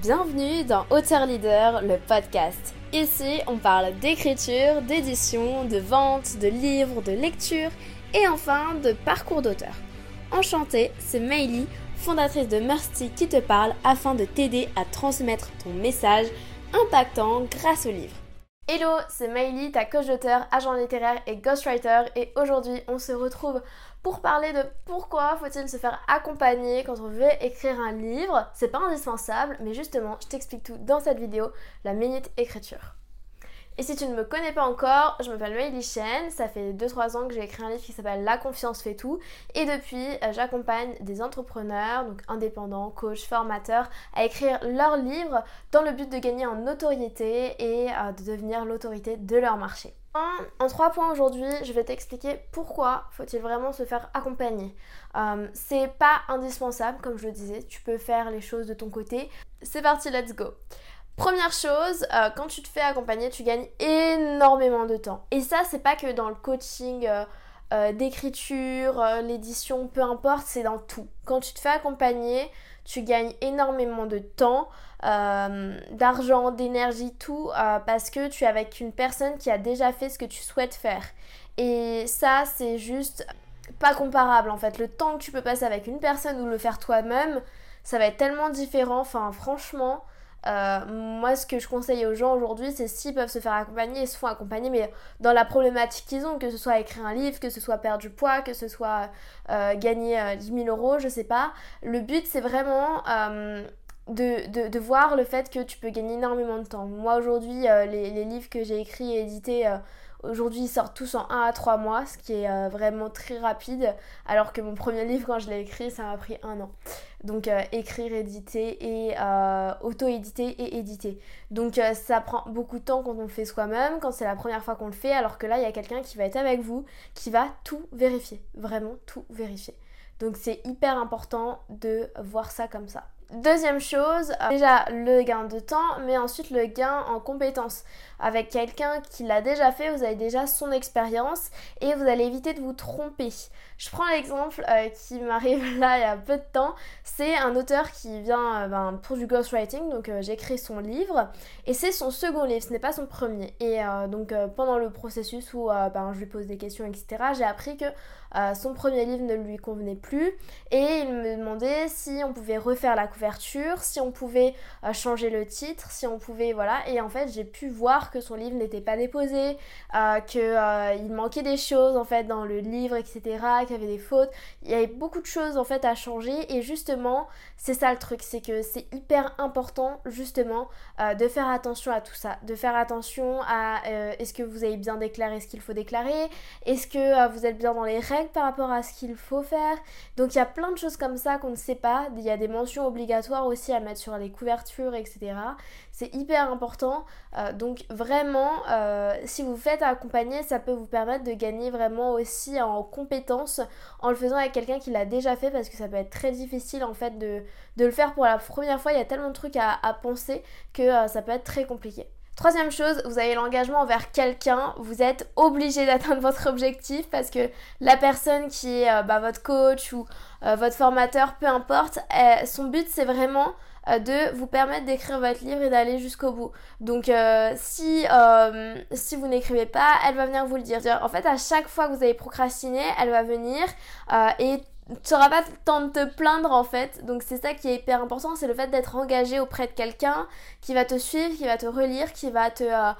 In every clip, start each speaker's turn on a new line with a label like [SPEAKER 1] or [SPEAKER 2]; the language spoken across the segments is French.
[SPEAKER 1] Bienvenue dans Auteur Leader, le podcast. Ici, on parle d'écriture, d'édition, de vente, de livres, de lecture et enfin de parcours d'auteur. Enchantée, c'est Meili, fondatrice de Mercy qui te parle afin de t'aider à transmettre ton message impactant grâce au livre. Hello, c'est Maïli, ta coach d'auteur, agent littéraire et ghostwriter et aujourd'hui on se retrouve pour parler de pourquoi faut-il se faire accompagner quand on veut écrire un livre. C'est pas indispensable, mais justement, je t'explique tout dans cette vidéo, la minute écriture. Et si tu ne me connais pas encore, je m'appelle Meili Chen, ça fait 2-3 ans que j'ai écrit un livre qui s'appelle La confiance fait tout et depuis euh, j'accompagne des entrepreneurs, donc indépendants, coachs, formateurs, à écrire leurs livres dans le but de gagner en notoriété et euh, de devenir l'autorité de leur marché. En, trois points aujourd'hui, je vais t'expliquer pourquoi faut-il vraiment se faire accompagner. Euh, c'est pas indispensable, comme je le disais, tu peux faire les choses de ton côté. C'est parti, let's go. Première chose, euh, quand tu te fais accompagner, tu gagnes énormément de temps. Et ça, c'est pas que dans le coaching euh, euh, d'écriture, l'édition, peu importe, c'est dans tout. Quand tu te fais accompagner, tu gagnes énormément de temps, d'argent, d'énergie, tout, parce que tu es avec une personne qui a déjà fait ce que tu souhaites faire. Et ça, c'est juste pas comparable en fait. Le temps que tu peux passer avec une personne ou le faire toi-même, ça va être tellement différent. Enfin, franchement, euh, moi, ce que je conseille aux gens aujourd'hui, c'est s'ils peuvent se faire accompagner, ils se font accompagner, mais dans la problématique qu'ils ont, que ce soit écrire un livre, que ce soit perdre du poids, que ce soit euh, gagner 10 euh, 000 euros, je sais pas. Le but, c'est vraiment de, de, voir le fait que tu peux gagner énormément de temps. Moi, aujourd'hui, les, les, livres que j'ai écrits et édités Aujourd'hui, ils sortent tous en 1 à 3 mois, ce qui est euh, vraiment très rapide, alors que mon premier livre, quand je l'ai écrit, ça m'a pris un an. Donc euh, écrire, éditer et euh, auto-éditer et éditer. Donc ça prend beaucoup de temps quand on le fait soi-même, quand c'est la première fois qu'on le fait, alors que là, il y a quelqu'un qui va être avec vous, qui va tout vérifier, vraiment tout vérifier. Donc c'est hyper important de voir ça comme ça. Deuxième chose, euh, déjà le gain de temps, mais ensuite le gain en compétences. Avec quelqu'un qui l'a déjà fait, vous avez déjà son expérience et vous allez éviter de vous tromper. Je prends l'exemple euh, qui m'arrive là il y a peu de temps. C'est un auteur qui vient euh, ben, pour du ghostwriting, donc j'écris son livre et c'est son second livre, ce n'est pas son premier. Et donc pendant le processus où ben, je lui pose des questions, etc., j'ai appris que son premier livre ne lui convenait plus et il me demandait si on pouvait refaire la couverture, si on pouvait euh, changer le titre, si on pouvait voilà. Et en fait j'ai pu voir que son livre n'était pas déposé, euh, qu'il euh, manquait des choses en fait dans le livre etc, qu'il y avait des fautes, il y avait beaucoup de choses en fait à changer. Et justement c'est ça le truc, c'est que c'est hyper important justement de faire attention à tout ça, de faire attention à est-ce que vous avez bien déclaré ce qu'il faut déclarer, est-ce que vous êtes bien dans les règles par rapport à ce qu'il faut faire? Donc il y a plein de choses comme ça qu'on ne sait pas. Il y a des mentions obligatoires aussi à mettre sur les couvertures, etc. C'est hyper important. Euh, donc vraiment, euh, si vous faites accompagner, ça peut vous permettre de gagner vraiment aussi en compétences en le faisant avec quelqu'un qui l'a déjà fait parce que ça peut être très difficile en fait de, le faire pour la première fois. Il y a tellement de trucs à, penser que euh, ça peut être très compliqué. Troisième chose, vous avez l'engagement envers quelqu'un, vous êtes obligé d'atteindre votre objectif parce que la personne qui est euh, bah, votre coach ou euh, votre formateur, peu importe, son but c'est vraiment euh, de vous permettre d'écrire votre livre et d'aller jusqu'au bout. Donc si, si vous n'écrivez pas, elle va venir vous le dire. En fait, à chaque fois que vous avez procrastiné, elle va venir et tu n'auras pas le temps de te plaindre en fait. Donc c'est ça qui est hyper important, c'est le fait d'être engagé auprès de quelqu'un qui va te suivre, qui va te relire, qui va te euh,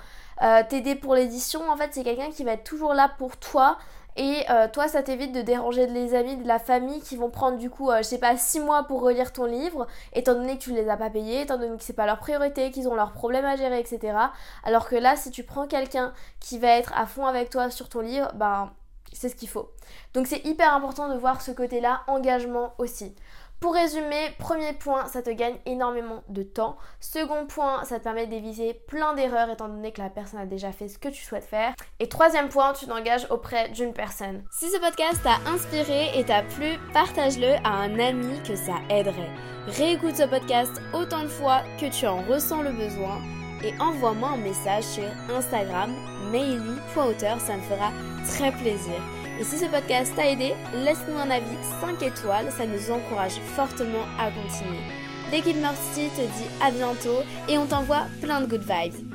[SPEAKER 1] euh, t'aider pour l'édition. En fait, c'est quelqu'un qui va être toujours là pour toi. Et euh, toi, ça t'évite de déranger les amis, de la famille qui vont prendre du coup, je sais pas, 6 mois pour relire ton livre, étant donné que tu ne les as pas payés, étant donné que c'est pas leur priorité, qu'ils ont leurs problèmes à gérer, etc. Alors que là, si tu prends quelqu'un qui va être à fond avec toi sur ton livre, ben c'est ce qu'il faut. Donc c'est hyper important de voir ce côté-là, engagement aussi. Pour résumer, premier point, ça te gagne énormément de temps. Second point, ça te permet d'éviter plein d'erreurs étant donné que la personne a déjà fait ce que tu souhaites faire. Et troisième point, tu t'engages auprès d'une personne. Si ce podcast t'a inspiré et t'a plu, partage-le à un ami que ça aiderait. Réécoute ce podcast autant de fois que tu en ressens le besoin et envoie-moi un message sur Instagram, maily.auteur, ça me fera très plaisir. Et si ce podcast t'a aidé, laisse-nous un avis 5 étoiles, ça nous encourage fortement à continuer. L'équipe Mercy te dit à bientôt et on t'envoie plein de good vibes.